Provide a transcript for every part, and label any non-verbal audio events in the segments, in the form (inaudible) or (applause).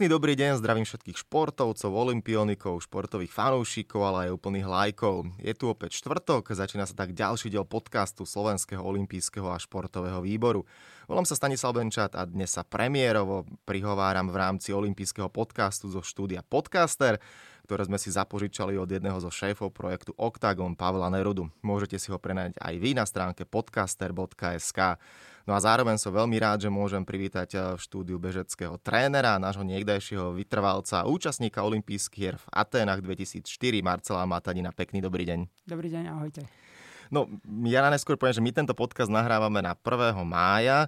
Pekný dobrý deň, zdravím všetkých športovcov, olimpionikov, športových fanúšikov, ale aj úplných lajkov. Je tu opäť štvrtok, začína sa tak ďalší diel podcastu Slovenského olimpijského a športového výboru. Volám sa Stanislav Benčat a dnes sa premiérovo prihováram v rámci olympijského podcastu zo štúdia Podcaster, ktoré sme si zapožičali od jedného zo šéfov projektu Octagon, Pavla Nerudu. Môžete si ho prenajať aj vy na stránke podcaster.sk. No a zároveň som veľmi rád, že môžem privítať eh, v štúdiu bežeckého trénera, nášho niekdajšieho vytrvalca, účastníka olympijských hier v Aténach 2004, Marcela Matadina. Pekný dobrý deň. Dobrý deň, ahojte. No, ja na neskôr poviem, že my tento podcast nahrávame na 1. mája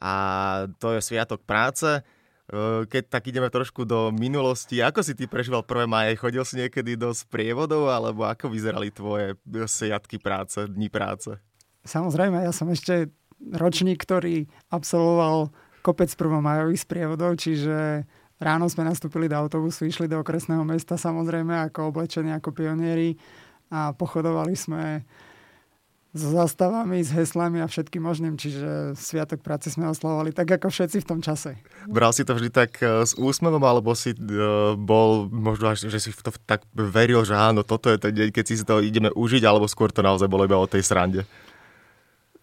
a to je Sviatok práce. Eh, keď tak ideme trošku do minulosti, ako si ty prežíval 1. máje? Chodil si niekedy do sprievodov, alebo ako vyzerali tvoje sviatky práce, dni práce? Samozrejme, ja som ešte ročník, ktorý absolvoval kopec prvomajových sprievodov, čiže ráno sme nastúpili do autobusu, išli do okresného mesta samozrejme ako oblečení ako pionieri a pochodovali sme s zastavami, s heslami a všetkým možným, čiže Sviatok práce sme oslavovali tak ako všetci v tom čase. Bral si to vždy tak e, s úsmevom, alebo si uh, bol možno až, že si to tak veril, že áno, toto je ten deň, keď si to ideme užiť, alebo skôr to naozaj bolo iba o tej srande?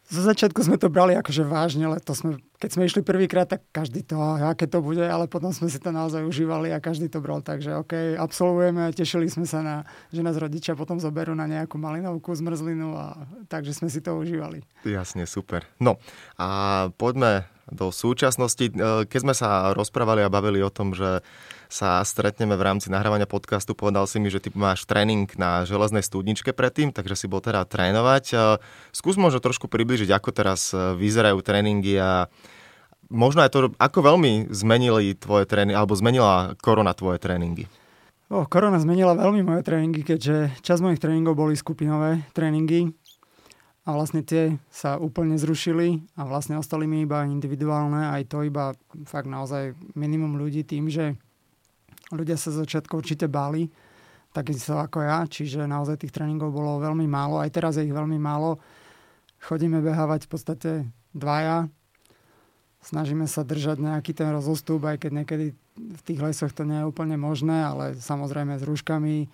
Zo začiatku sme to brali akože vážne, ale to sme, keď sme išli prvýkrát, tak každý to, aké to bude, ale potom sme si to naozaj užívali a každý to bral. Takže OK, absolvujeme, tešili sme sa na, že nás rodičia potom zoberú na nejakú malinovku, zmrzlinu a takže sme si to užívali. Jasne, super. No a poďme do súčasnosti. Keď sme sa rozprávali a bavili o tom, že sa stretneme v rámci nahrávania podcastu. Povedal si mi, že ty máš tréning na železnej studničke predtým, takže si bol teda trénovať. Skús možno trošku približiť, ako teraz e, vyzerajú tréningy a možno aj to, ako veľmi zmenili tvoje tréningy, alebo zmenila korona tvoje tréningy. Oh, korona zmenila veľmi moje tréningy, keďže časť mojich tréningov boli skupinové tréningy a vlastne tie sa úplne zrušili a vlastne ostali mi iba individuálne, aj to iba fakt naozaj minimum ľudí tým, že ľudia sa začiatku určite báli, takisto ako ja, čiže naozaj tých tréningov bolo veľmi málo, aj teraz je ich veľmi málo. Chodíme behávať v podstate dvaja, snažíme sa držať nejaký ten rozostup, aj keď niekedy v tých lesoch to nie je úplne možné, ale samozrejme s rúškami,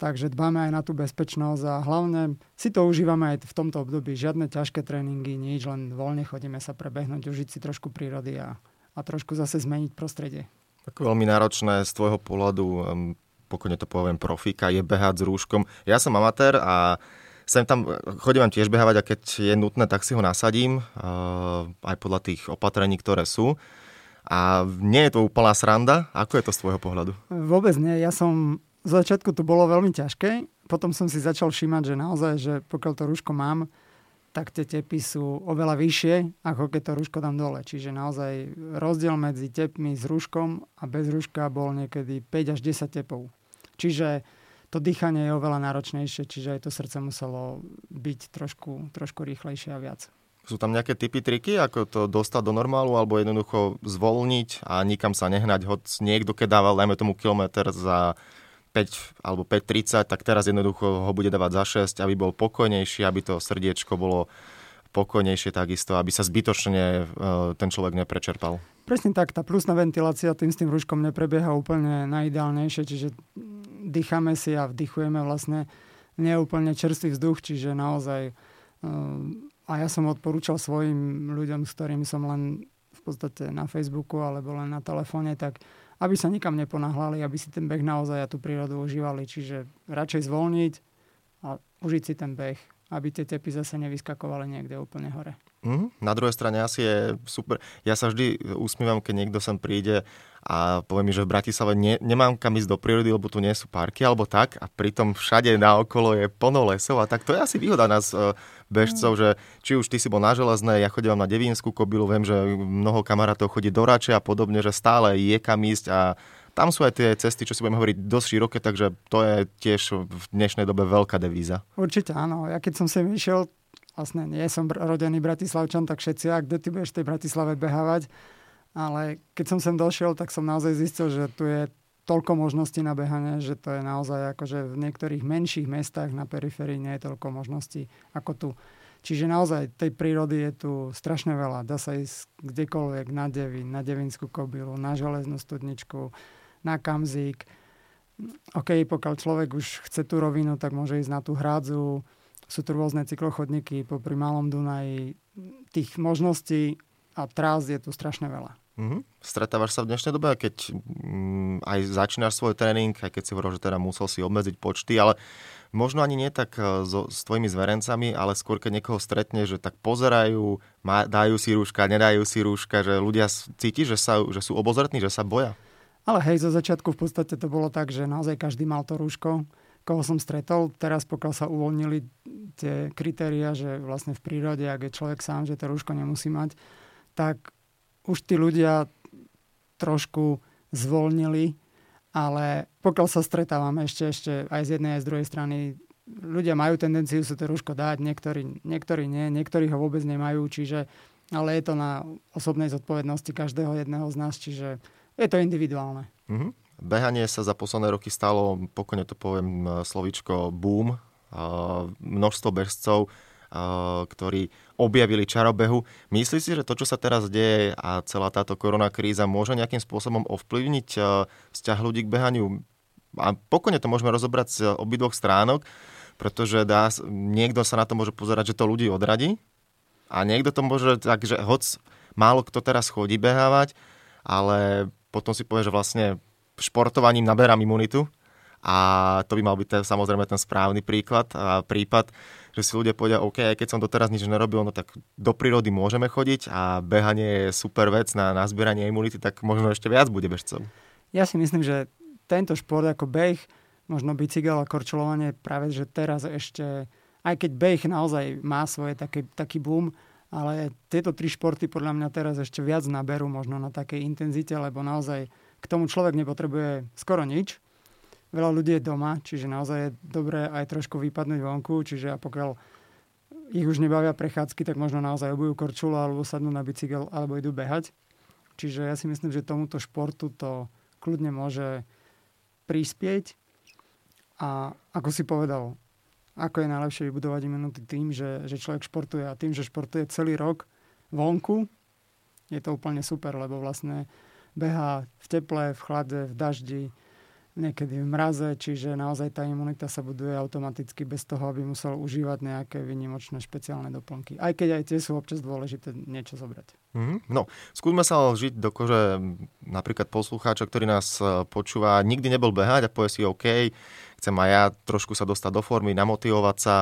takže dbáme aj na tú bezpečnosť a hlavne si to užívame aj v tomto období. Žiadne ťažké tréningy, nič, len voľne chodíme sa prebehnúť, užiť si trošku prírody a, a trošku zase zmeniť prostredie. Tak veľmi náročné z tvojho pohľadu, pokojne to poviem, profika, je behať s rúškom. Ja som amatér a sem tam chodím tiež behávať a keď je nutné, tak si ho nasadím, uh, aj podľa tých opatrení, ktoré sú. A nie je to úplná sranda? Ako je to z tvojho pohľadu? Vôbec nie. Ja som, z začiatku to bolo veľmi ťažké, potom som si začal všímať, že naozaj, že pokiaľ to rúško mám, tak tie tepy sú oveľa vyššie, ako keď to rúško dám dole. Čiže naozaj rozdiel medzi tepmi s rúškom a bez rúška bol niekedy 5 až 10 tepov. Čiže to dýchanie je oveľa náročnejšie, čiže aj to srdce muselo byť trošku, trošku rýchlejšie a viac. Sú tam nejaké typy, triky, ako to dostať do normálu, alebo jednoducho zvolniť a nikam sa nehnať, hoď niekto keď dával, dajme tomu kilometr za 5 alebo 5.30, tak teraz jednoducho ho bude dávať za 6, aby bol pokojnejší, aby to srdiečko bolo pokojnejšie takisto, aby sa zbytočne e, ten človek neprečerpal. Presne tak, tá plusná ventilácia tým s tým rúškom neprebieha úplne najideálnejšie, čiže dýchame si a vdychujeme vlastne neúplne čerstvý vzduch, čiže naozaj e, a ja som odporúčal svojim ľuďom, s ktorými som len v podstate na Facebooku alebo len na telefóne, tak aby sa nikam neponáhľali, aby si ten beh naozaj a tú prírodu užívali. Čiže radšej zvolniť a užiť si ten beh, aby tie tepy zase nevyskakovali niekde úplne hore. Mm, na druhej strane asi je super. Ja sa vždy usmievam, keď niekto sem príde a povie mi, že v Bratislave ne, nemám kam ísť do prírody, lebo tu nie sú parky alebo tak a pritom všade naokolo je plno lesov a tak to je asi výhoda nás e, bežcov, mm. že či už ty si bol na železné, ja chodím na Devínsku kobilu, viem, že mnoho kamarátov chodí do Rače a podobne, že stále je kam ísť a tam sú aj tie cesty, čo si budeme hovoriť, dosť široké, takže to je tiež v dnešnej dobe veľká devíza. Určite áno. Ja keď som sem išiel, vlastne nie som rodený Bratislavčan, tak všetci, a kde ty budeš v tej Bratislave behávať, ale keď som sem došiel, tak som naozaj zistil, že tu je toľko možností na behanie, že to je naozaj akože v niektorých menších mestách na periférii nie je toľko možností ako tu. Čiže naozaj tej prírody je tu strašne veľa. Dá sa ísť kdekoľvek na Devin, na Devinskú kobylu, na železnú studničku, na Kamzík. OK, pokiaľ človek už chce tú rovinu, tak môže ísť na tú hrádzu. Sú tu rôzne cyklochodníky popri Malom Dunaji. Tých možností a trás je tu strašne veľa. Mm-hmm. Stretávaš sa v dnešnej dobe, keď mm, aj začínaš svoj tréning, aj keď si hovoril, že teda musel si obmedziť počty, ale možno ani nie tak e, so, s tvojimi zverencami, ale skôr keď niekoho stretne, že tak pozerajú, má, dajú si rúška, nedajú si rúška, že ľudia cíti, že, sa, že sú obozretní, že sa boja. Ale hej, zo začiatku v podstate to bolo tak, že naozaj každý mal to rúško, koho som stretol. Teraz pokiaľ sa uvoľnili tie kritéria, že vlastne v prírode, ak je človek sám, že to rúško nemusí mať, tak už tí ľudia trošku zvolnili, ale pokiaľ sa stretávame ešte, ešte aj z jednej aj z druhej strany, ľudia majú tendenciu si to rúško dať, niektorí, niektorí nie, niektorí ho vôbec nemajú, čiže, ale je to na osobnej zodpovednosti každého jedného z nás, čiže je to individuálne. Mm-hmm. Behanie sa za posledné roky stalo, pokojne to poviem slovičko boom. Množstvo bežcov ktorí objavili čarobehu. Myslíš si, že to, čo sa teraz deje a celá táto korona kríza môže nejakým spôsobom ovplyvniť vzťah ľudí k behaniu? A pokojne to môžeme rozobrať z obidvoch stránok, pretože dá, niekto sa na to môže pozerať, že to ľudí odradí a niekto to môže tak, že hoc málo kto teraz chodí behávať, ale potom si povie, že vlastne športovaním naberám imunitu a to by mal byť ten, samozrejme ten správny príklad a prípad, že si ľudia povedia, OK, aj keď som doteraz nič nerobil, no tak do prírody môžeme chodiť a behanie je super vec na nazbieranie imunity, tak možno ešte viac bude bežcov. Ja si myslím, že tento šport ako beh, možno bicykel a korčulovanie práve, že teraz ešte, aj keď beh naozaj má svoje taký, taký boom, ale tieto tri športy podľa mňa teraz ešte viac naberú možno na takej intenzite, lebo naozaj k tomu človek nepotrebuje skoro nič veľa ľudí je doma, čiže naozaj je dobré aj trošku vypadnúť vonku, čiže a pokiaľ ich už nebavia prechádzky, tak možno naozaj obujú korčulu alebo sadnú na bicykel alebo idú behať. Čiže ja si myslím, že tomuto športu to kľudne môže prispieť. A ako si povedal, ako je najlepšie vybudovať imunitu tým, že, že človek športuje a tým, že športuje celý rok vonku, je to úplne super, lebo vlastne beha v teple, v chlade, v daždi, niekedy v mraze, čiže naozaj tá imunita sa buduje automaticky bez toho, aby musel užívať nejaké vynimočné špeciálne doplnky. Aj keď aj tie sú občas dôležité niečo zobrať. Mm-hmm. No, skúsme sa žiť do kože napríklad poslucháča, ktorý nás e, počúva, nikdy nebol behať a povie si OK, chcem aj ja trošku sa dostať do formy, namotivovať sa.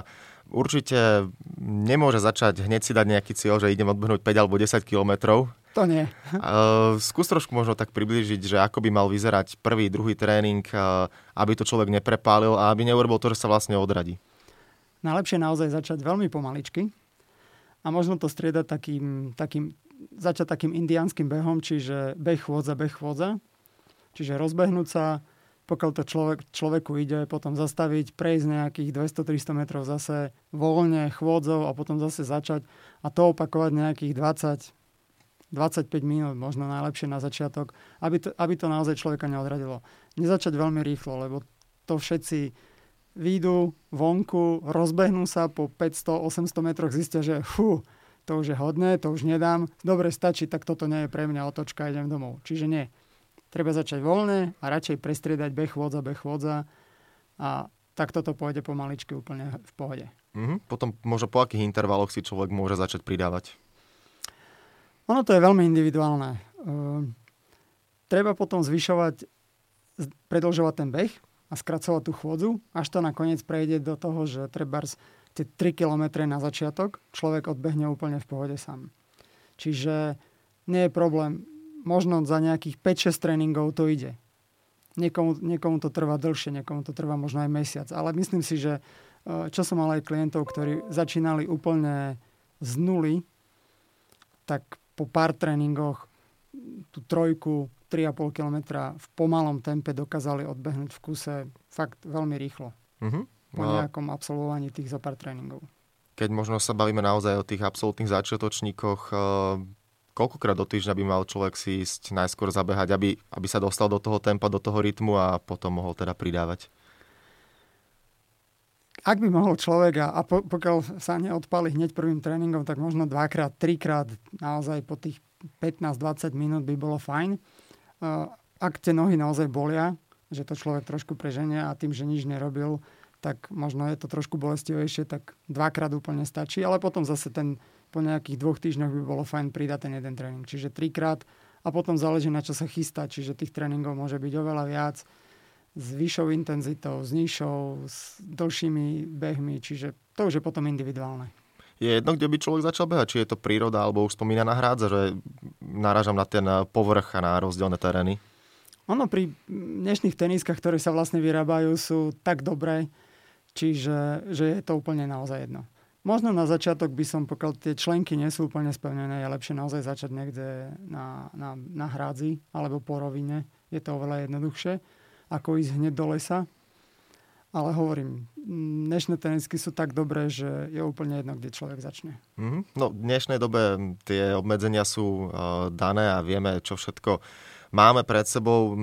Určite nemôže začať hneď si dať nejaký cieľ, že idem odbehnúť 5 alebo 10 kilometrov to nie. Uh, (laughs) skús trošku možno tak priblížiť, že ako by mal vyzerať prvý, druhý tréning, uh, aby to človek neprepálil a aby neurobil to, že sa vlastne odradí. Najlepšie naozaj začať veľmi pomaličky a možno to striedať takým, takým začať takým indiánskym behom, čiže beh chôdza, beh chôdza. Čiže rozbehnúť sa, pokiaľ to človek, človeku ide, potom zastaviť, prejsť nejakých 200-300 metrov zase voľne chôdzou a potom zase začať a to opakovať nejakých 20, 25 minút, možno najlepšie na začiatok, aby to, aby to naozaj človeka neodradilo. Nezačať veľmi rýchlo, lebo to všetci výjdu vonku, rozbehnú sa po 500-800 metroch, zistia, že fú, to už je hodné, to už nedám, dobre stačí, tak toto nie je pre mňa otočka, idem domov. Čiže nie. Treba začať voľne a radšej prestriedať beh chôdza, beh chôdza a tak toto pôjde pomaličky úplne v pohode. Mm-hmm. Potom možno po akých intervaloch si človek môže začať pridávať? Ono to je veľmi individuálne. Uh, treba potom zvyšovať, predlžovať ten beh a skracovať tú chôdzu, až to nakoniec prejde do toho, že treba tie 3 km na začiatok človek odbehne úplne v pohode sám. Čiže nie je problém. Možno za nejakých 5-6 tréningov to ide. Niekomu, niekomu to trvá dlhšie, niekomu to trvá možno aj mesiac. Ale myslím si, že čo som mal aj klientov, ktorí začínali úplne z nuly, tak po pár tréningoch tú trojku, 3,5 km v pomalom tempe dokázali odbehnúť v kuse fakt veľmi rýchlo. Uh-huh. Po nejakom absolvovaní tých za pár tréningov. Keď možno sa bavíme naozaj o tých absolútnych začiatočníkoch, eh, koľkokrát do týždňa by mal človek si ísť najskôr zabehať, aby, aby sa dostal do toho tempa, do toho rytmu a potom mohol teda pridávať? Ak by mohol človek a, a po, pokiaľ sa neodpali hneď prvým tréningom, tak možno dvakrát, trikrát naozaj po tých 15-20 minút by bolo fajn. Uh, ak tie nohy naozaj bolia, že to človek trošku preženie a tým, že nič nerobil, tak možno je to trošku bolestivejšie, tak dvakrát úplne stačí, ale potom zase ten po nejakých dvoch týždňoch by bolo fajn pridať ten jeden tréning. Čiže trikrát a potom záleží na čo sa chystá, čiže tých tréningov môže byť oveľa viac s vyššou intenzitou, s nižšou, s dlhšími behmi, čiže to už je potom individuálne. Je jedno, kde by človek začal behať, či je to príroda alebo už spomínaná hrádza, že narážam na ten povrch a na rozdielne terény? Ono pri dnešných teniskách, ktoré sa vlastne vyrábajú, sú tak dobré, čiže že je to úplne naozaj jedno. Možno na začiatok by som, pokiaľ tie členky nie sú úplne spevnené, je lepšie naozaj začať niekde na, na, na hrádzi alebo po rovine. Je to oveľa jednoduchšie, ako ísť hneď do lesa. Ale hovorím, dnešné tenisky sú tak dobré, že je úplne jedno, kde človek začne. Mm-hmm. No v dnešnej dobe tie obmedzenia sú uh, dané a vieme, čo všetko máme pred sebou.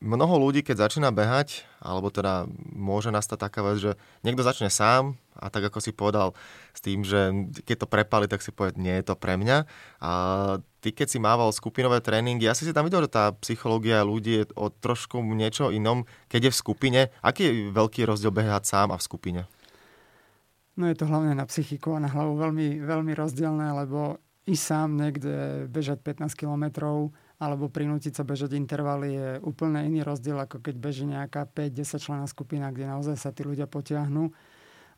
Mnoho ľudí, keď začína behať, alebo teda môže nastať taká vec, že niekto začne sám a tak ako si povedal s tým, že keď to prepali, tak si povie, nie je to pre mňa. A ty keď si mával skupinové tréningy, ja si si tam videl, že tá psychológia ľudí je o trošku niečo inom, keď je v skupine. Aký je veľký rozdiel behať sám a v skupine? No je to hlavne na psychiku a na hlavu veľmi, veľmi rozdielne, lebo i sám niekde bežať 15 kilometrov alebo prinútiť sa bežať intervaly je úplne iný rozdiel, ako keď beží nejaká 5-10 člená skupina, kde naozaj sa tí ľudia potiahnú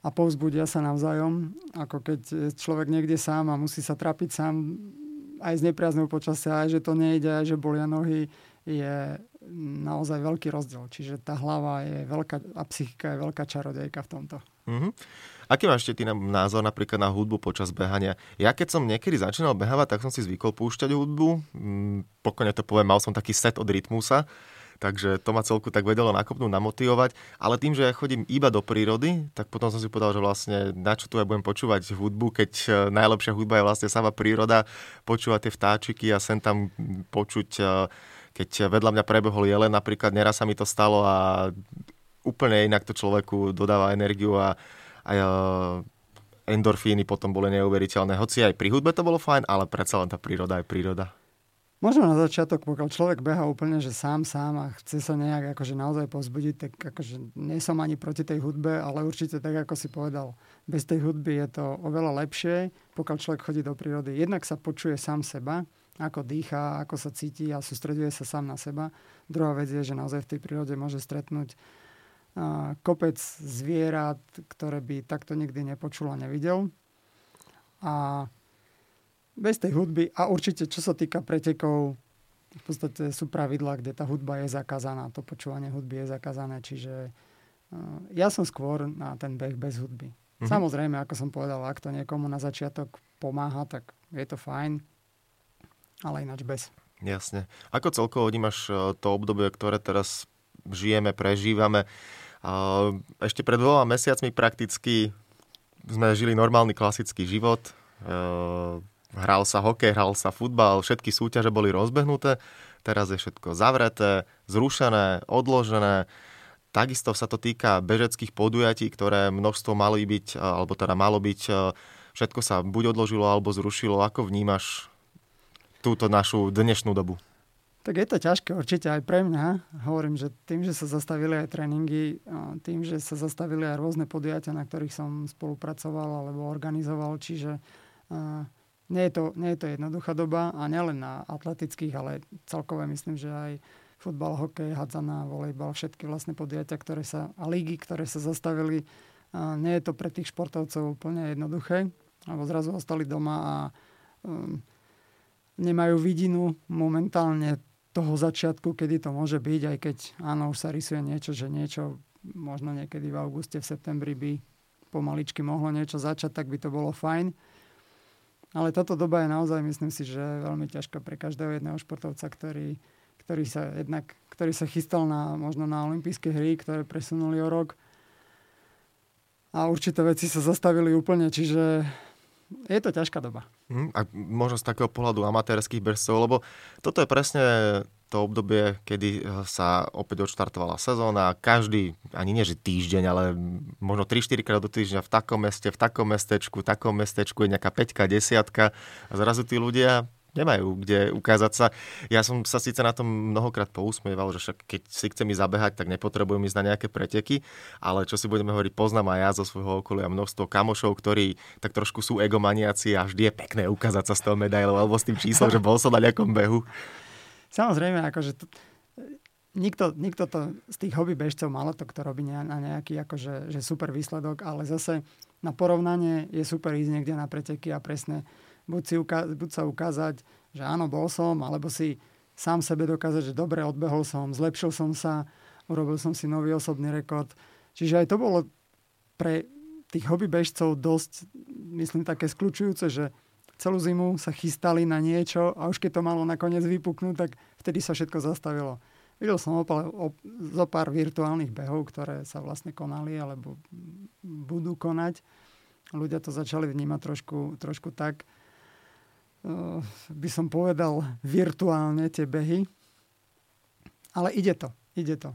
a povzbudia sa navzájom, ako keď človek niekde sám a musí sa trapiť sám aj z nepriaznou počasia, aj že to nejde, aj že bolia nohy, je naozaj veľký rozdiel. Čiže tá hlava je veľká a psychika je veľká čarodejka v tomto. Mm-hmm. Aký máš ty názor napríklad na hudbu počas behania? Ja keď som niekedy začínal behávať, tak som si zvykol púšťať hudbu. Mm, pokojne to poviem, mal som taký set od rytmusa, takže to ma celku tak vedelo nakopnúť, namotivovať. Ale tým, že ja chodím iba do prírody, tak potom som si povedal, že vlastne na čo tu ja budem počúvať hudbu, keď e, najlepšia hudba je vlastne sama príroda, počúvať tie vtáčiky a sem tam počuť, e, keď vedľa mňa prebehol jelen napríklad, neraz sa mi to stalo a úplne inak to človeku dodáva energiu a a endorfíny potom boli neuveriteľné. Hoci aj pri hudbe to bolo fajn, ale predsa len tá príroda je príroda. Možno na začiatok, pokiaľ človek beha úplne, že sám, sám a chce sa nejak akože naozaj pozbudiť, tak akože nie som ani proti tej hudbe, ale určite tak, ako si povedal, bez tej hudby je to oveľa lepšie, pokiaľ človek chodí do prírody. Jednak sa počuje sám seba, ako dýcha, ako sa cíti a sústreduje sa sám na seba. Druhá vec je, že naozaj v tej prírode môže stretnúť kopec zvierat, ktoré by takto nikdy nepočul a nevidel. A bez tej hudby, a určite čo sa týka pretekov, v podstate sú pravidlá, kde tá hudba je zakázaná, to počúvanie hudby je zakázané, čiže ja som skôr na ten beh bez hudby. Mhm. Samozrejme, ako som povedal, ak to niekomu na začiatok pomáha, tak je to fajn, ale ináč bez. Jasne. Ako celkovo vnímaš e, to obdobie, ktoré teraz žijeme, prežívame? Ešte pred dvoma mesiacmi prakticky sme žili normálny klasický život. E, hral sa hokej, hral sa futbal, všetky súťaže boli rozbehnuté. Teraz je všetko zavreté, zrušené, odložené. Takisto sa to týka bežeckých podujatí, ktoré množstvo mali byť, alebo teda malo byť, e, všetko sa buď odložilo, alebo zrušilo. Ako vnímaš túto našu dnešnú dobu? Tak je to ťažké určite aj pre mňa. Hovorím, že tým, že sa zastavili aj tréningy, tým, že sa zastavili aj rôzne podujatia, na ktorých som spolupracoval alebo organizoval, čiže nie je to, nie je to jednoduchá doba a nielen na atletických, ale celkové myslím, že aj futbal, hokej, hadzana, volejbal, všetky vlastne podujatia, ktoré sa, a lígy, ktoré sa zastavili, nie je to pre tých športovcov úplne jednoduché, alebo zrazu ostali doma a um, nemajú vidinu momentálne toho začiatku, kedy to môže byť, aj keď áno, už sa rysuje niečo, že niečo možno niekedy v auguste, v septembri by pomaličky mohlo niečo začať, tak by to bolo fajn. Ale táto doba je naozaj, myslím si, že veľmi ťažká pre každého jedného športovca, ktorý, ktorý, sa, jednak, ktorý sa chystal na, možno na olympijské hry, ktoré presunuli o rok. A určité veci sa zastavili úplne, čiže je to ťažká doba. Mm, a možno z takého pohľadu amatérských bežcov, lebo toto je presne to obdobie, kedy eh, sa opäť odštartovala sezóna. Každý, ani nie že týždeň, ale možno 3-4 krát do týždňa v takom meste, v takom mestečku, v takom mestečku je nejaká 5 desiatka a zrazu tí ľudia nemajú kde ukázať sa. Ja som sa síce na tom mnohokrát pousmieval, že však keď si chcem ísť zabehať, tak nepotrebujem ísť na nejaké preteky, ale čo si budeme hovoriť, poznám aj ja zo svojho okolia množstvo kamošov, ktorí tak trošku sú egomaniaci a vždy je pekné ukázať sa s tou medailou alebo s tým číslom, že bol som na nejakom behu. Samozrejme, akože to, nikto, nikto to z tých hobby bežcov malo to, kto robí na nejaký akože, že super výsledok, ale zase na porovnanie je super ísť niekde na preteky a presne buď, si uka- buď sa ukázať, že áno, bol som, alebo si sám sebe dokázať, že dobre, odbehol som, zlepšil som sa, urobil som si nový osobný rekord. Čiže aj to bolo pre tých hobby bežcov dosť, myslím, také skľúčujúce, že celú zimu sa chystali na niečo a už keď to malo nakoniec vypuknúť, tak vtedy sa všetko zastavilo. Videl som opal, op, zo pár virtuálnych behov, ktoré sa vlastne konali alebo budú konať. Ľudia to začali vnímať trošku, trošku tak, by som povedal, virtuálne tie behy. Ale ide to, ide to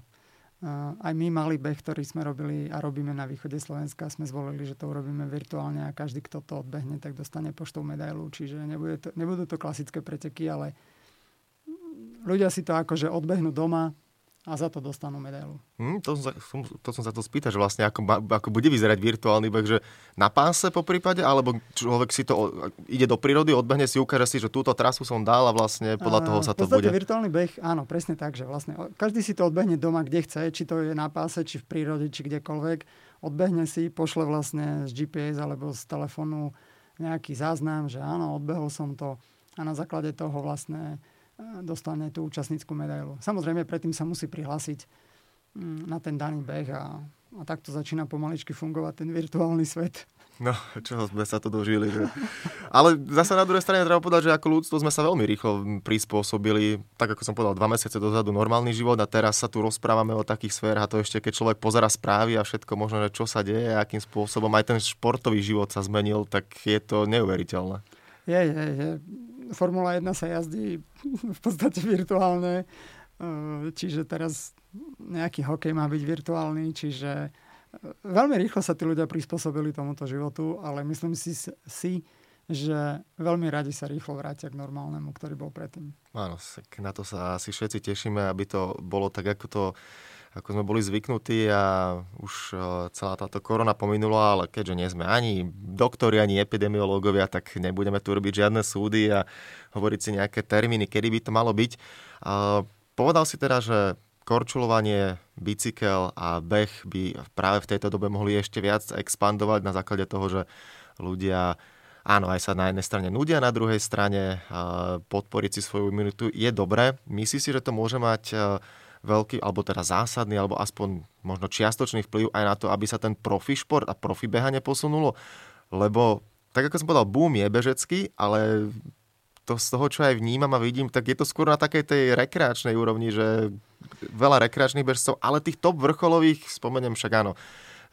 aj my malý beh, ktorý sme robili a robíme na východe Slovenska, sme zvolili, že to urobíme virtuálne a každý, kto to odbehne, tak dostane poštou medailu. Čiže nebude to, nebudú to klasické preteky, ale ľudia si to akože odbehnú doma, a za to dostanú medailu. Hmm, to, som, to som sa to spýtať, že vlastne ako, ako bude vyzerať virtuálny beh, že na páse po prípade, alebo človek si to ide do prírody, odbehne si, ukáže si, že túto trasu som dal a vlastne podľa toho sa to bude... virtuálny beh, áno, presne tak, že vlastne každý si to odbehne doma, kde chce, či to je na páse, či v prírode, či kdekoľvek. Odbehne si, pošle vlastne z GPS alebo z telefónu nejaký záznam, že áno, odbehol som to a na základe toho vlastne dostane tú účastníckú medailu. Samozrejme, predtým sa musí prihlásiť mm, na ten daný beh a, a takto začína pomaličky fungovať ten virtuálny svet. No, čo sme sa to dožili. Že? Ale zase na druhej strane treba povedať, že ako ľudstvo sme sa veľmi rýchlo prispôsobili. Tak ako som povedal, dva mesiace dozadu normálny život a teraz sa tu rozprávame o takých sférach a to ešte keď človek pozera správy a všetko možno, čo sa deje, akým spôsobom aj ten športový život sa zmenil, tak je to neuveriteľné. Je, je, je. Formula 1 sa jazdí v podstate virtuálne, eh, čiže teraz nejaký hokej má byť virtuálny, čiže eh, veľmi rýchlo sa tí ľudia prispôsobili tomuto životu, ale myslím si, si že veľmi radi sa rýchlo vrátia k normálnemu, ktorý bol predtým. Áno, na to sa asi všetci tešíme, aby to bolo tak, ako to ako sme boli zvyknutí a už e, celá táto korona pominula, ale keďže nie sme ani doktori, ani epidemiológovia, tak nebudeme tu robiť žiadne súdy a hovoriť si nejaké termíny, kedy by to malo byť. Povedal si teda, že korčulovanie, bicykel a beh by práve v tejto dobe mohli ešte viac expandovať na základe toho, že ľudia áno, aj sa na jednej strane nudia, na druhej strane podporiť si svoju imunitu je dobré. Myslíš si, že to môže mať veľký, alebo teda zásadný, alebo aspoň možno čiastočný vplyv aj na to, aby sa ten profi šport a profi behanie posunulo? Lebo, tak ako som povedal, boom je bežecký, ale to z toho, čo aj vnímam a vidím, tak je to skôr na takej tej rekreačnej úrovni, že veľa rekreačných bežcov, ale tých top vrcholových, spomeniem však áno,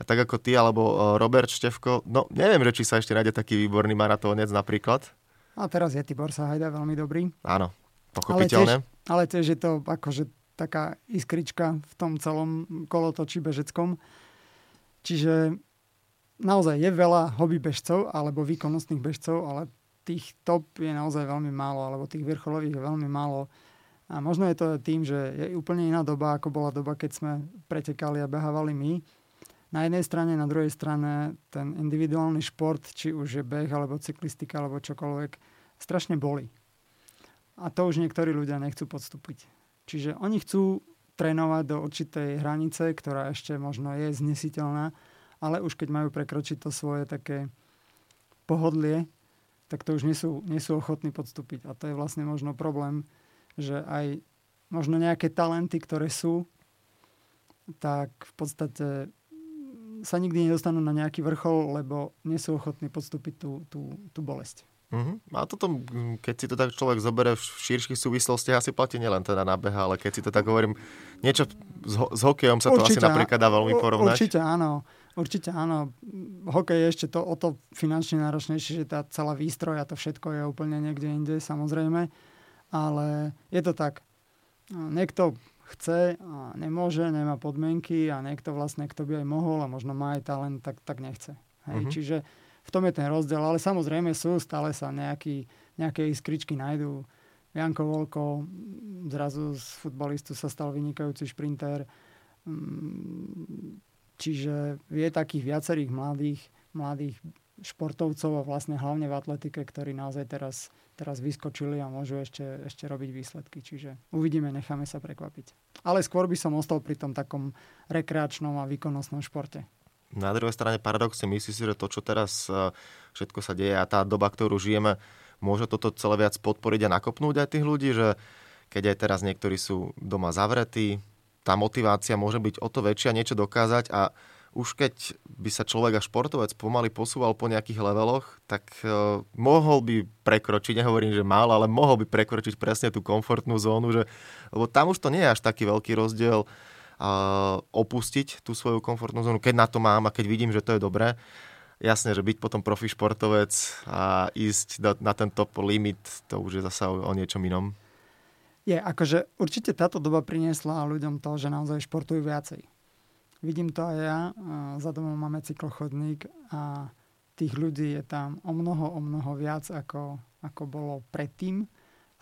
tak ako ty alebo e, Robert Števko, no neviem, že či sa ešte nájde taký výborný maratónec napríklad. A teraz je Tibor Sahajda veľmi dobrý. Áno, pochopiteľne. Ale tiež, ale tiež je to akože taká iskrička v tom celom kolotoči bežeckom. Čiže naozaj je veľa hobby bežcov alebo výkonnostných bežcov, ale tých top je naozaj veľmi málo, alebo tých vrcholových je veľmi málo. A možno je to tým, že je úplne iná doba, ako bola doba, keď sme pretekali a behávali my. Na jednej strane, na druhej strane ten individuálny šport, či už je beh, alebo cyklistika, alebo čokoľvek, strašne boli. A to už niektorí ľudia nechcú podstúpiť. Čiže oni chcú trénovať do určitej hranice, ktorá ešte možno je znesiteľná, ale už keď majú prekročiť to svoje také pohodlie, tak to už nie sú, nie sú ochotní podstúpiť. A to je vlastne možno problém, že aj možno nejaké talenty, ktoré sú, tak v podstate sa nikdy nedostanú na nejaký vrchol, lebo nie sú ochotní podstúpiť tú, tú, tú bolesť. Uh-huh. A toto, keď si to tak človek zoberie v širších súvislostiach, asi platí nielen teda na beha, ale keď si to tak hovorím, niečo s, ho- s hokejom sa to určite, asi napríklad dá veľmi porovnať. Určite áno. Určite áno. Hokej je ešte to o to finančne náročnejšie, že tá celá výstroj a to všetko je úplne niekde inde, samozrejme. Ale je to tak. Niekto chce a nemôže, nemá podmienky a niekto vlastne, kto by aj mohol a možno má aj talent, tak, tak nechce. Hej. Uh-huh. Čiže v tom je ten rozdiel. Ale samozrejme sú, stále sa nejaký, nejaké iskričky nájdú. Janko Volko, zrazu z futbalistu sa stal vynikajúci šprinter. Mm, čiže je takých viacerých mladých, mladých športovcov a vlastne hlavne v atletike, ktorí naozaj teraz, teraz vyskočili a môžu ešte, ešte robiť výsledky. Čiže uvidíme, necháme sa prekvapiť. Ale skôr by som ostal pri tom takom rekreačnom a výkonnostnom športe. Na druhej strane paradoxne myslíš si, že to, čo teraz e, všetko sa deje a tá doba, ktorú žijeme, môže toto celé viac podporiť a nakopnúť aj tých ľudí, že keď aj teraz niektorí sú doma zavretí, tá motivácia môže byť o to väčšia niečo dokázať a už keď by sa človek a športovec pomaly posúval po nejakých leveloch, tak uh, mohol by prekročiť, nehovorím, že mal, ale mohol by prekročiť presne tú komfortnú zónu, že, lebo tam už to nie je až taký veľký rozdiel opustiť tú svoju komfortnú zónu, keď na to mám a keď vidím, že to je dobré. Jasne, že byť potom profi športovec a ísť na ten top limit, to už je zase o, o niečom inom. Je, akože určite táto doba priniesla ľuďom to, že naozaj športujú viacej Vidím to aj ja. Za domom máme cyklochodník a tých ľudí je tam o mnoho, o mnoho viac, ako, ako bolo predtým.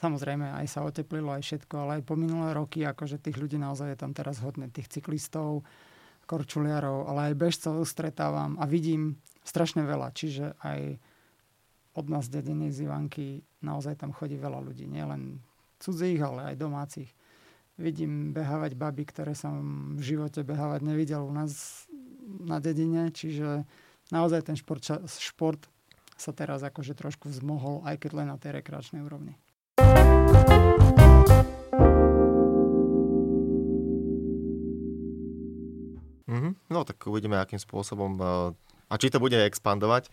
Samozrejme, aj sa oteplilo, aj všetko, ale aj po minulé roky, akože tých ľudí naozaj je tam teraz hodne, tých cyklistov, korčuliarov, ale aj bežcov stretávam a vidím strašne veľa. Čiže aj od nás dediny z Ivanky naozaj tam chodí veľa ľudí. Nielen cudzích, ale aj domácich vidím behávať baby, ktoré som v živote behávať nevidel u nás na dedine, čiže naozaj ten šport, šport sa teraz akože trošku vzmohol, aj keď len na tej rekreačnej úrovni. Mm-hmm. No tak uvidíme, akým spôsobom eh, a či to bude expandovať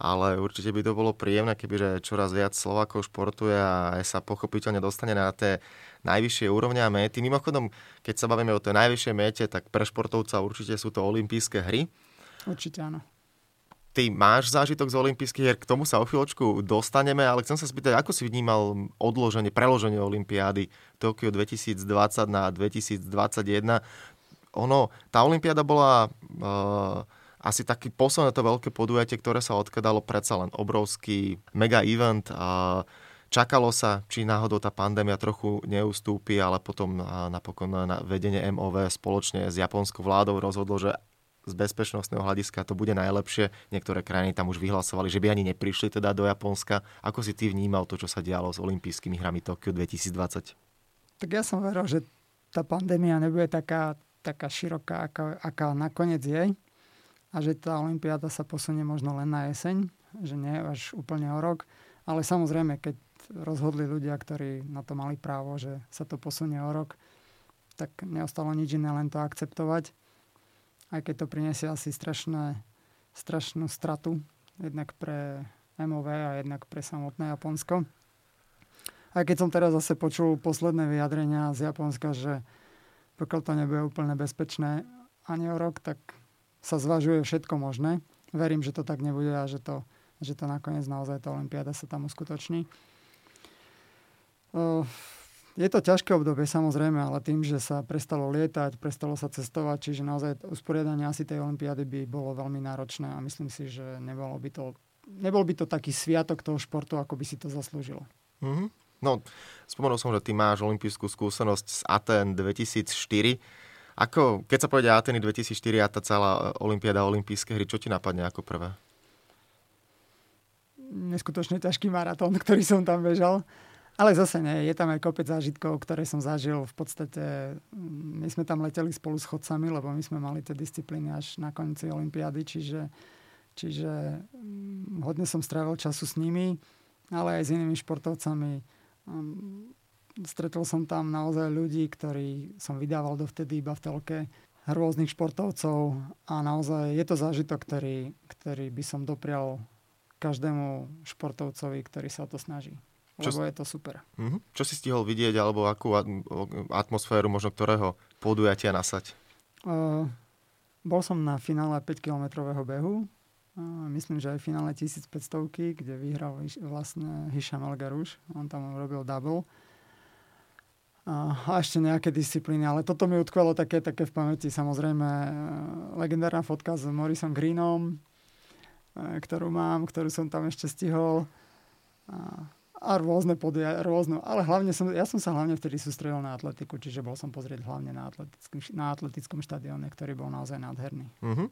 ale určite by to bolo príjemné, kebyže čoraz viac Slovákov športuje a sa pochopiteľne dostane na tie najvyššie úrovne a méty. Mimochodom, keď sa bavíme o tej najvyššej méte, tak pre športovca určite sú to olympijské hry. Určite áno. Ty máš zážitok z olympijských hier, k tomu sa o chvíľočku dostaneme, ale chcem sa spýtať, ako si vnímal odloženie, preloženie olympiády Tokio 2020 na 2021. Ono, tá olympiáda bola uh, asi taký posledné to veľké podujatie, ktoré sa odkladalo predsa len obrovský mega event a čakalo sa, či náhodou tá pandémia trochu neustúpi, ale potom napokon na vedenie MOV spoločne s japonskou vládou rozhodlo, že z bezpečnostného hľadiska to bude najlepšie. Niektoré krajiny tam už vyhlasovali, že by ani neprišli teda do Japonska. Ako si ty vnímal to, čo sa dialo s olympijskými hrami Tokio 2020? Tak ja som veril, že tá pandémia nebude taká, taká široká, aká, aká nakoniec je a že tá Olympiáda sa posunie možno len na jeseň, že nie až úplne o rok. Ale samozrejme, keď rozhodli ľudia, ktorí na to mali právo, že sa to posunie o rok, tak neostalo nič iné, len to akceptovať. Aj keď to prinesie asi strašné, strašnú stratu, jednak pre MOV a jednak pre samotné Japonsko. Aj keď som teraz zase počul posledné vyjadrenia z Japonska, že pokiaľ to nebude úplne bezpečné ani o rok, tak sa zvažuje všetko možné. Verím, že to tak nebude a že to, že to nakoniec naozaj tá Olympiáda sa tam uskutoční. Je to ťažké obdobie samozrejme, ale tým, že sa prestalo lietať, prestalo sa cestovať, čiže naozaj usporiadanie asi tej Olympiády by bolo veľmi náročné a myslím si, že nebolo by to, nebol by to taký sviatok toho športu, ako by si to zaslúžilo. Mm-hmm. No, spomenul som, že ty máš olympijskú skúsenosť z Aten 2004 ako, keď sa povedia Ateny 2004 a tá celá e, Olympiáda, olympijské hry, čo ti napadne ako prvé? Neskutočne ťažký maratón, (laughs) ktorý som tam bežal. Ale zase nie, je tam aj kopec zážitkov, ktoré som zažil. V podstate mm, my sme tam leteli spolu s chodcami, lebo my sme mali tie disciplíny až na konci Olympiády, čiže, čiže mm, hodne som strávil času s nimi, ale aj s inými športovcami. Mm, stretol som tam naozaj ľudí, ktorí som vydával dovtedy iba v telke, rôznych športovcov a naozaj je to zážitok, ktorý, ktorý by som doprial každému športovcovi, ktorý sa o to snaží. Lebo čo, je to super. Uh-huh. Čo si stihol vidieť, alebo akú atmosféru možno ktorého podujatia nasať? Uh, bol som na finále 5-kilometrového behu. Myslím, že aj v finále 1500, kde vyhral vlastne Hisham El Garouche. On tam robil double. A ešte nejaké disciplíny, ale toto mi utkvelo také, také v pamäti. Samozrejme, legendárna fotka s Morrisom Greenom, ktorú mám, ktorú som tam ešte stihol. A rôzne podia, rôzne, ale hlavne som, ja som sa hlavne vtedy sústredil na atletiku, čiže bol som pozrieť hlavne na, atletickom, na atletickom štadióne, ktorý bol naozaj nádherný. Mm-hmm.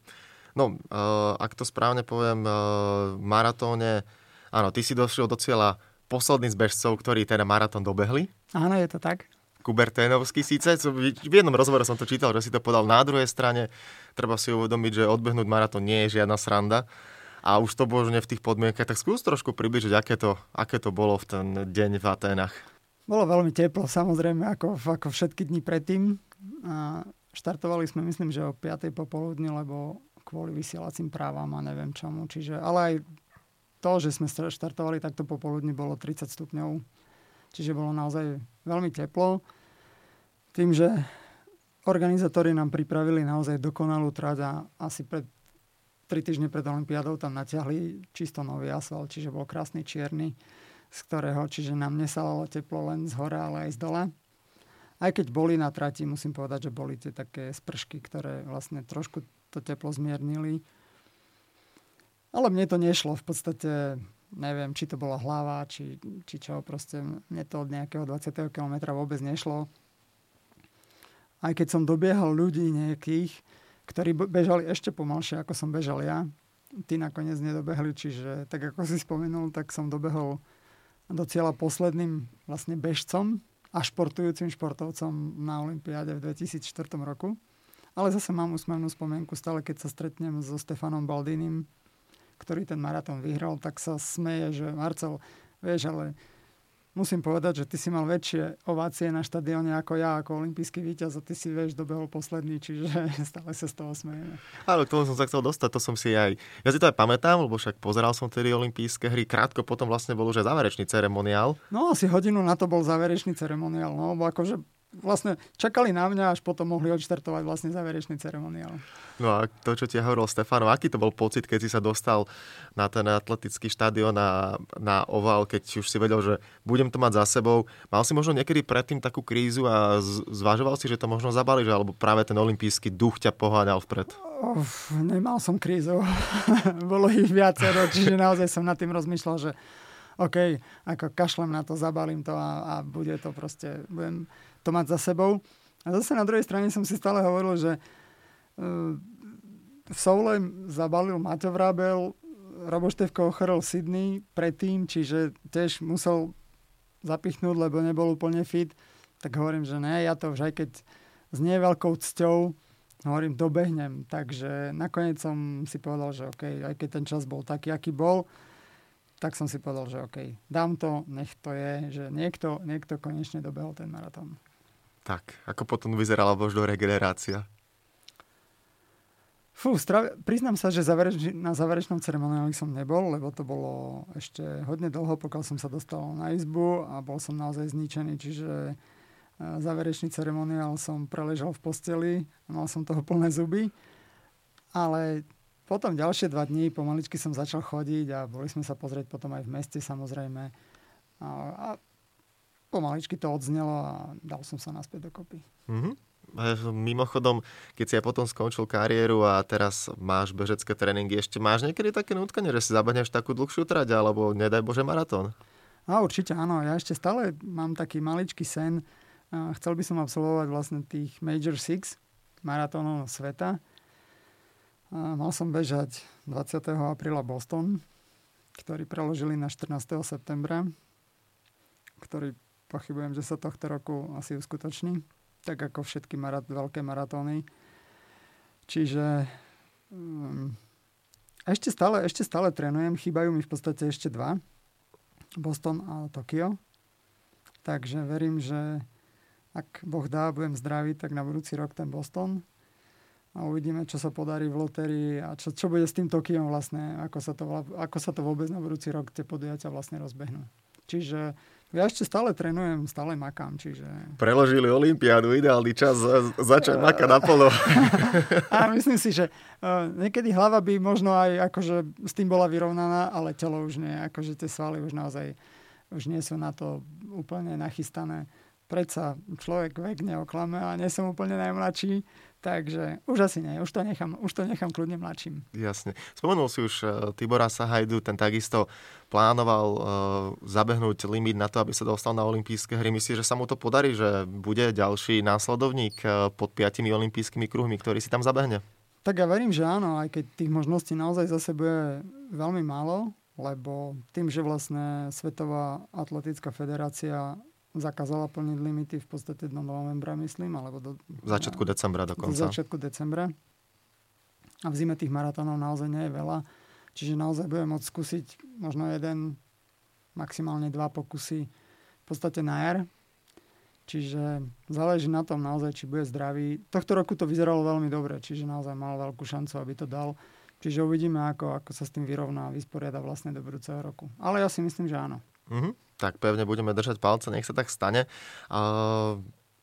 No, uh, ak to správne poviem, uh, v maratóne, áno, ty si došiel do cieľa posledný z bežcov, ktorí teda maratón dobehli. Áno, je to tak. Kuberténovský síce. V jednom rozhovore som to čítal, že si to podal na druhej strane. Treba si uvedomiť, že odbehnúť maratón nie je žiadna sranda. A už to bolo v tých podmienkach. Tak skús trošku približiť, aké to, aké to bolo v ten deň v Aténach. Bolo veľmi teplo, samozrejme, ako, ako všetky dni predtým. A štartovali sme, myslím, že o 5. popoludní, lebo kvôli vysielacím právam a neviem čomu. Čiže, ale aj to, že sme štartovali takto popoludní, bolo 30 stupňov. Čiže bolo naozaj veľmi teplo. Tým, že organizátori nám pripravili naozaj dokonalú trať a asi pred tri týždne pred Olympiádou tam natiahli čisto nový asfalt, čiže bol krásny čierny, z ktorého, čiže nám nesalalo teplo len z hora, ale aj z dole. Aj keď boli na trati, musím povedať, že boli tie také spršky, ktoré vlastne trošku to teplo zmiernili. Ale mne to nešlo. V podstate neviem, či to bola hlava, či, či čo. Proste mne to od nejakého 20. kilometra vôbec nešlo aj keď som dobiehal ľudí nejakých, ktorí bežali ešte pomalšie, ako som bežal ja, tí nakoniec nedobehli, čiže tak ako si spomenul, tak som dobehol do cieľa posledným vlastne bežcom a športujúcim športovcom na Olympiáde v 2004 roku. Ale zase mám úsmevnú spomienku stále, keď sa stretnem so Stefanom Baldinim, ktorý ten maratón vyhral, tak sa smeje, že Marcel, vieš, ale musím povedať, že ty si mal väčšie ovácie na štadióne ako ja, ako olimpijský víťaz a ty si, vieš, dobehol posledný, čiže (laughs) stále sa z toho smejeme. Áno, k tomu som sa chcel dostať, to som si aj... Ja si to aj pamätám, lebo však pozeral som tedy olimpijské hry, krátko potom vlastne bol už aj záverečný ceremoniál. No asi hodinu na to bol záverečný ceremoniál, no, lebo akože vlastne čakali na mňa, až potom mohli odštartovať vlastne záverečný ceremoniál. No a to, čo ti hovoril Stefano, aký to bol pocit, keď si sa dostal na ten atletický štadión na, na oval, keď už si vedel, že budem to mať za sebou. Mal si možno niekedy predtým takú krízu a zvažoval si, že to možno zabališ, alebo práve ten olimpijský duch ťa poháňal vpred? Uf, nemal som krízu. (laughs) Bolo ich viacero, čiže naozaj som nad tým rozmýšľal, že OK, ako kašlem na to, zabalím to a, a bude to proste, budem to mať za sebou. A zase na druhej strane som si stále hovoril, že uh, v Soule zabalil Maťo Vrabel, Robo Števko Sydney predtým, čiže tiež musel zapichnúť, lebo nebol úplne fit. Tak hovorím, že ne, ja to už aj keď s nie veľkou cťou hovorím, dobehnem. Takže nakoniec som si povedal, že OK, aj keď ten čas bol taký, aký bol, tak som si povedal, že OK, dám to, nech to je, že niekto, niekto konečne dobehol ten maratón. Tak, ako potom vyzerala možno regenerácia? Fú, strav... priznám sa, že závereč... na záverečnom ceremoniáli som nebol, lebo to bolo ešte hodne dlho, pokiaľ som sa dostal na izbu a bol som naozaj zničený, čiže e, záverečný ceremoniál som preležal v posteli, mal som toho plné zuby, ale potom ďalšie dva dní pomaličky som začal chodiť a boli sme sa pozrieť potom aj v meste samozrejme. A, a pomaličky to odznelo a dal som sa naspäť dokopy. Mm-hmm. Mimochodom, keď si aj potom skončil kariéru a teraz máš bežecké tréningy, ešte máš niekedy také nutkanie, že si zabehneš takú dlhšiu trať alebo nedaj Bože maratón? A určite áno, ja ešte stále mám taký maličký sen. Chcel by som absolvovať vlastne tých Major Six maratónov sveta. Mal som bežať 20. apríla Boston, ktorý preložili na 14. septembra, ktorý pochybujem, že sa tohto roku asi uskutoční, tak ako všetky marat- veľké maratóny. Čiže um, ešte, stále, ešte stále trénujem, chýbajú mi v podstate ešte dva. Boston a Tokio. Takže verím, že ak Boh dá, budem zdravý, tak na budúci rok ten Boston. A uvidíme, čo sa podarí v lotérii a čo, čo bude s tým Tokiom vlastne, ako sa, to, ako sa to vôbec na budúci rok tie podujatia vlastne rozbehnú. Čiže Ja ešte stále trénujem, stále makám, čiže... Preložili Olympiádu, ideálny čas začať makať naplno. (laughs) A myslím si, že uh, niekedy hlava by možno aj akože s tým bola vyrovnaná, ale telo už nie. Akože tie svaly už naozaj už nie sú na to úplne nachystané. Predsa človek vek neoklame a nie som úplne najmladší Takže už asi nie, už to nechám, už to nechám kľudne mladším. Jasne. Spomenul si už uh, Tibora Sahajdu, ten takisto plánoval uh, zabehnúť limit na to, aby sa dostal na olympijské hry. Myslíš, že sa mu to podarí, že bude ďalší následovník uh, pod piatimi olympijskými kruhmi, ktorý si tam zabehne? Tak ja verím, že áno, aj keď tých možností naozaj zase bude veľmi málo, lebo tým, že vlastne Svetová atletická federácia zakázala plniť limity v podstate do novembra, myslím, alebo do... Začiatku decembra dokonca. Do začiatku decembra. A v zime tých maratónov naozaj nie je veľa. Čiže naozaj budem môcť skúsiť možno jeden, maximálne dva pokusy v podstate na jar. Čiže záleží na tom naozaj, či bude zdravý. Tohto roku to vyzeralo veľmi dobre, čiže naozaj mal veľkú šancu, aby to dal. Čiže uvidíme, ako, ako sa s tým vyrovná a vysporiada vlastne do budúceho roku. Ale ja si myslím, že áno. Mm-hmm. Tak pevne budeme držať palce, nech sa tak stane.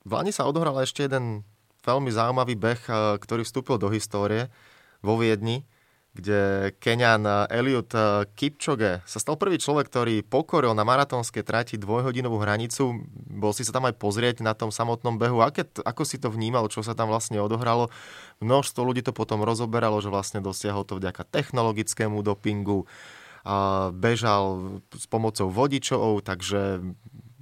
V Lani sa odohral ešte jeden veľmi zaujímavý beh, ktorý vstúpil do histórie vo Viedni, kde Kenian Eliud Kipchoge sa stal prvý človek, ktorý pokoril na maratónskej trati dvojhodinovú hranicu. Bol si sa tam aj pozrieť na tom samotnom behu. Aké, ako si to vnímal, čo sa tam vlastne odohralo? Množstvo ľudí to potom rozoberalo, že vlastne dosiahol to vďaka technologickému dopingu, bežal s pomocou vodičov, takže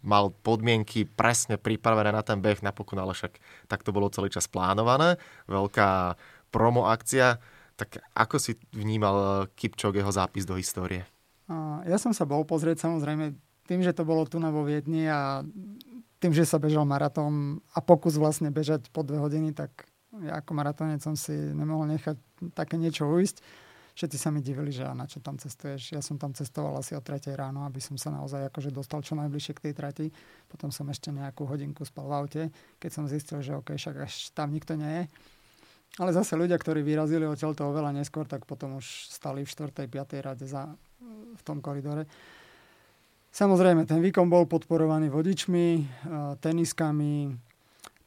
mal podmienky presne pripravené na ten beh, napokon ale však tak to bolo celý čas plánované. Veľká promo akcia. Tak ako si vnímal Kipčok jeho zápis do histórie? Ja som sa bol pozrieť samozrejme tým, že to bolo tu na vo Viedni a tým, že sa bežal maratón a pokus vlastne bežať po dve hodiny, tak ja ako maratónec som si nemohol nechať také niečo ujsť všetci sa mi divili, že na čo tam cestuješ. Ja som tam cestoval asi o 3 ráno, aby som sa naozaj akože dostal čo najbližšie k tej trati. Potom som ešte nejakú hodinku spal v aute, keď som zistil, že OK, však až tam nikto nie je. Ale zase ľudia, ktorí vyrazili odtiaľ to oveľa neskôr, tak potom už stali v 4. 5. rade za, v tom koridore. Samozrejme, ten výkon bol podporovaný vodičmi, e, teniskami,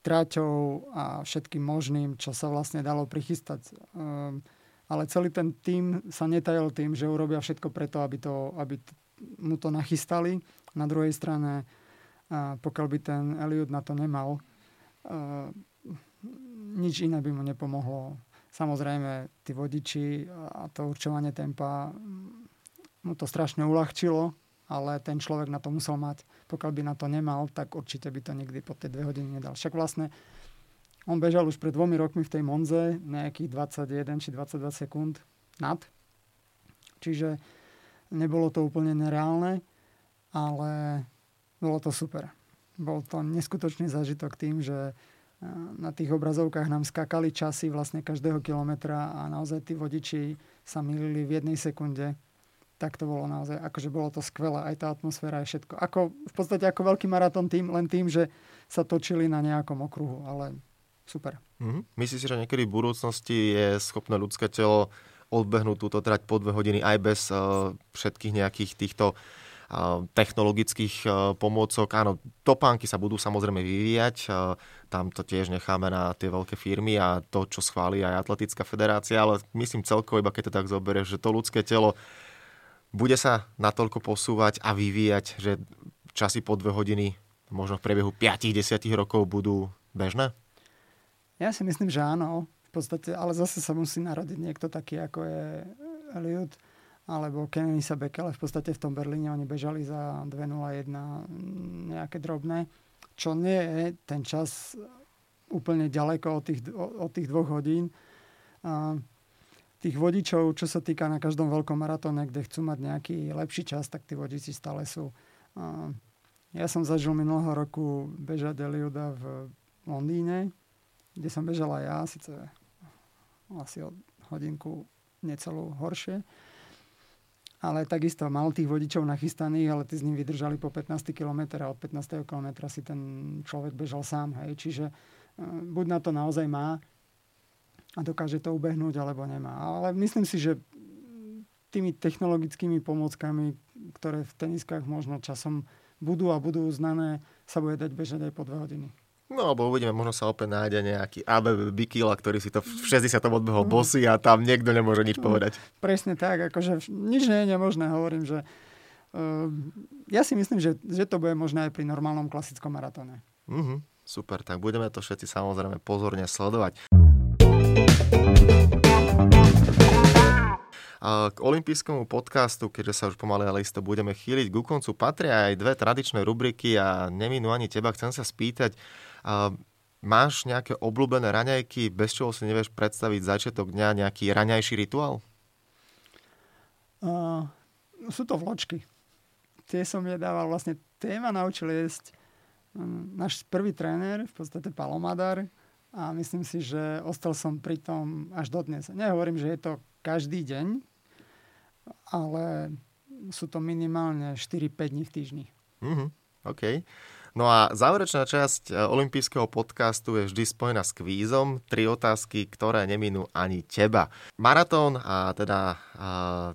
traťou a všetkým možným, čo sa vlastne dalo prichystať. Ale celý ten tým sa netajil tým, že urobia všetko preto, aby, to, aby mu to nachystali. Na druhej strane, pokiaľ by ten Eliud na to nemal, nič iné by mu nepomohlo. Samozrejme, tí vodiči a to určovanie tempa mu to strašne uľahčilo, ale ten človek na to musel mať. Pokiaľ by na to nemal, tak určite by to nikdy po tie dve hodiny nedal. Však vlastne on bežal už pred dvomi rokmi v tej Monze nejakých 21 či 22 sekúnd nad. Čiže nebolo to úplne nereálne, ale bolo to super. Bol to neskutočný zážitok tým, že eh, na tých obrazovkách nám skákali časy vlastne každého kilometra a naozaj tí vodiči sa milili v jednej sekunde. Tak to bolo naozaj, akože bolo to skvelé, aj tá atmosféra, aj všetko. Ako, v podstate ako veľký maratón tým, len tým, že sa točili na nejakom okruhu, ale super. Mm-hmm. Myslíš si, že niekedy v budúcnosti je schopné ľudské telo odbehnúť túto trať po dve hodiny aj bez uh, všetkých nejakých týchto uh, technologických uh, pomôcok. Áno, topánky sa budú samozrejme vyvíjať, uh, tam to tiež necháme na tie veľké firmy a to, čo schváli aj Atletická federácia, ale myslím celkovo, iba keď to tak zoberieš, že to ľudské telo bude sa natoľko posúvať a vyvíjať, že časy po dve hodiny možno v priebehu 5-10 rokov budú bežné? Ja si myslím, že áno. V podstate, ale zase sa musí narodiť niekto taký, ako je Eliud alebo Kenenisa Bekele. V podstate v tom Berlíne oni bežali za 2.01 nejaké drobné, čo nie je ten čas úplne ďaleko od tých, od tých dvoch hodín. A tých vodičov, čo sa týka na každom veľkom maratóne, kde chcú mať nejaký lepší čas, tak tí vodiči stále sú. A ja som zažil minulého roku bežať Eliuda v Londýne, kde som bežala ja, síce asi od hodinku necelú horšie, ale takisto mal tých vodičov nachystaných, ale tí z ním vydržali po 15 km a od 15. km si ten človek bežal sám. Hej. Čiže e, buď na to naozaj má a dokáže to ubehnúť, alebo nemá. Ale myslím si, že tými technologickými pomôckami, ktoré v teniskách možno časom budú a budú uznané, sa bude dať bežať aj po dve hodiny. No, alebo uvidíme, možno sa opäť nájde nejaký ABB Bikila, ktorý si to v 60. odbehol mm. bosy a tam niekto nemôže nič povedať. Presne tak, akože nič nie je nemožné, hovorím, že uh, ja si myslím, že, že to bude možné aj pri normálnom klasickom maratóne. Mm-hmm, super, tak budeme to všetci samozrejme pozorne sledovať. K olympijskému podcastu, keďže sa už pomaly ale isto budeme chýliť ku koncu, patria aj dve tradičné rubriky a neminú ani teba. Chcem sa spýtať, máš nejaké obľúbené raňajky, bez čoho si nevieš predstaviť začiatok dňa, nejaký raňajší rituál? Uh, sú to vločky. Tie som jedával, vlastne tie ma naučil jesť um, náš prvý tréner, v podstate Palomadar, a myslím si, že ostal som pri tom až dodnes. Nehovorím, že je to každý deň, ale sú to minimálne 4-5 dní v týždni. Mm-hmm, OK. No a záverečná časť e, olympijského podcastu je vždy spojená s kvízom. Tri otázky, ktoré neminú ani teba. Maratón a teda a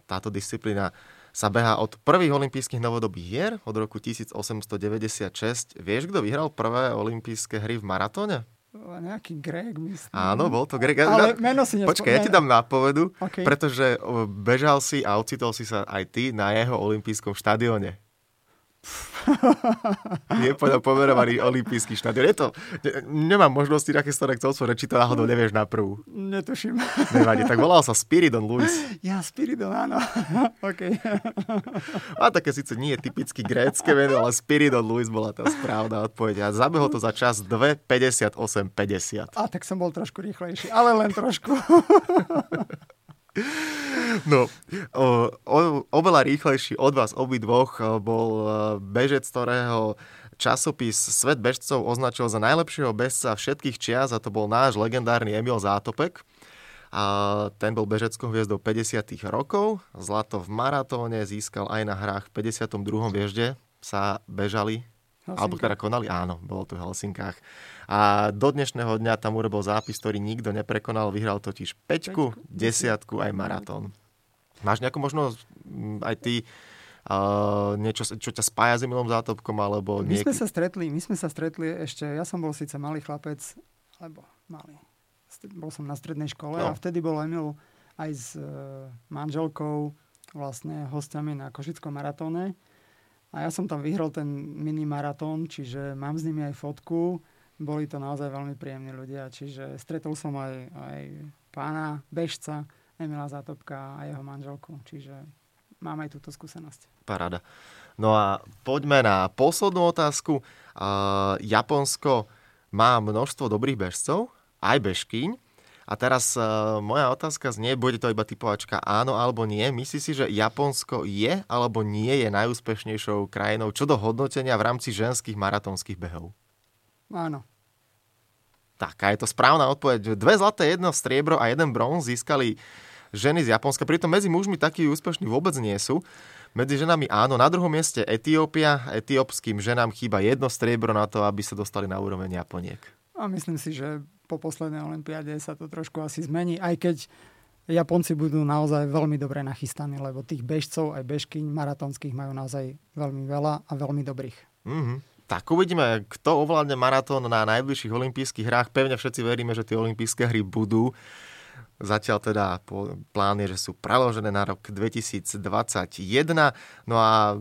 táto disciplína sa beha od prvých olympijských novodobých hier od roku 1896. Vieš, kto vyhral prvé olympijské hry v maratóne? Nejaký Greg, myslím. Áno, bol to Greg. Ale meno si nespo... Počkaj, ja ti dám nápovedu, okay. pretože bežal si a ocitol si sa aj ty na jeho olympijskom štadióne. Je pomerovaný olimpijský štadión. Je to, ne, nemám možnosti také staré chcel či to náhodou nevieš na prvú. Netuším. Nevadí, tak volal sa Spiridon Luis. Ja, Spiridon, áno. (laughs) OK. A také síce nie je typicky grécke meno, ale Spiridon Luis bola tá správna odpoveď. A zabehol to za čas 2.58.50. A tak som bol trošku rýchlejší, ale len trošku. (laughs) No, o, o, oveľa rýchlejší od vás obidvoch bol bežec, ktorého časopis Svet bežcov označil za najlepšieho bežca všetkých čias a to bol náš legendárny Emil Zátopek. A ten bol bežeckou hviezdou 50. rokov. Zlato v maratóne získal aj na hrách v 52. viežde sa bežali Helsinka. Alebo teda konali, áno, bolo to v Helsinkách. A do dnešného dňa tam urobil zápis, ktorý nikto neprekonal. Vyhral totiž peťku, desiatku aj maratón. Máš nejakú možnosť aj ty uh, niečo, čo ťa spája s Emilom Zátopkom, alebo... My sme sa stretli, my sme sa stretli ešte, ja som bol síce malý chlapec, alebo malý, bol som na strednej škole no. a vtedy bol Emil aj s uh, manželkou vlastne hostiami na Košickom maratóne a ja som tam vyhral ten mini maratón, čiže mám s nimi aj fotku. Boli to naozaj veľmi príjemní ľudia, čiže stretol som aj, aj pána bežca Emila Zátopka a jeho manželku, čiže mám aj túto skúsenosť. Paráda. No a poďme na poslednú otázku. Uh, Japonsko má množstvo dobrých bežcov, aj bežkyň. A teraz uh, moja otázka znie, bude to iba typovačka áno alebo nie. Myslíš si, že Japonsko je alebo nie je najúspešnejšou krajinou čo do hodnotenia v rámci ženských maratónskych behov? Áno. Tak, a je to správna odpoveď. Dve zlaté, jedno striebro a jeden bronz získali ženy z Japonska. Pritom medzi mužmi takí úspešní vôbec nie sú. Medzi ženami áno. Na druhom mieste Etiópia. Etiópským ženám chýba jedno striebro na to, aby sa dostali na úroveň Japoniek. A myslím si, že po poslednej olympiáde sa to trošku asi zmení, aj keď Japonci budú naozaj veľmi dobre nachystaní, lebo tých bežcov aj bežkyň maratónskych majú naozaj veľmi veľa a veľmi dobrých. Mm-hmm. Tak uvidíme, kto ovládne maratón na najbližších olympijských hrách. Pevne všetci veríme, že tie olympijské hry budú. Zatiaľ teda plán je, že sú preložené na rok 2021. No a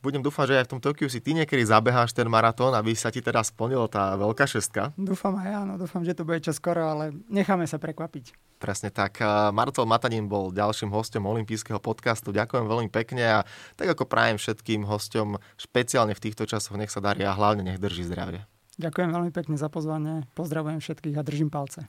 budem dúfať, že aj v tom Tokiu si ty niekedy zabeháš ten maratón, aby sa ti teda splnilo tá veľká šestka. Dúfam aj áno, dúfam, že to bude čoskoro, ale necháme sa prekvapiť. Presne tak. Marcel Matanin bol ďalším hostom olympijského podcastu. Ďakujem veľmi pekne a tak ako prajem všetkým hostom, špeciálne v týchto časoch, nech sa darí a hlavne nech drží zdravie. Ďakujem veľmi pekne za pozvanie, pozdravujem všetkých a držím palce.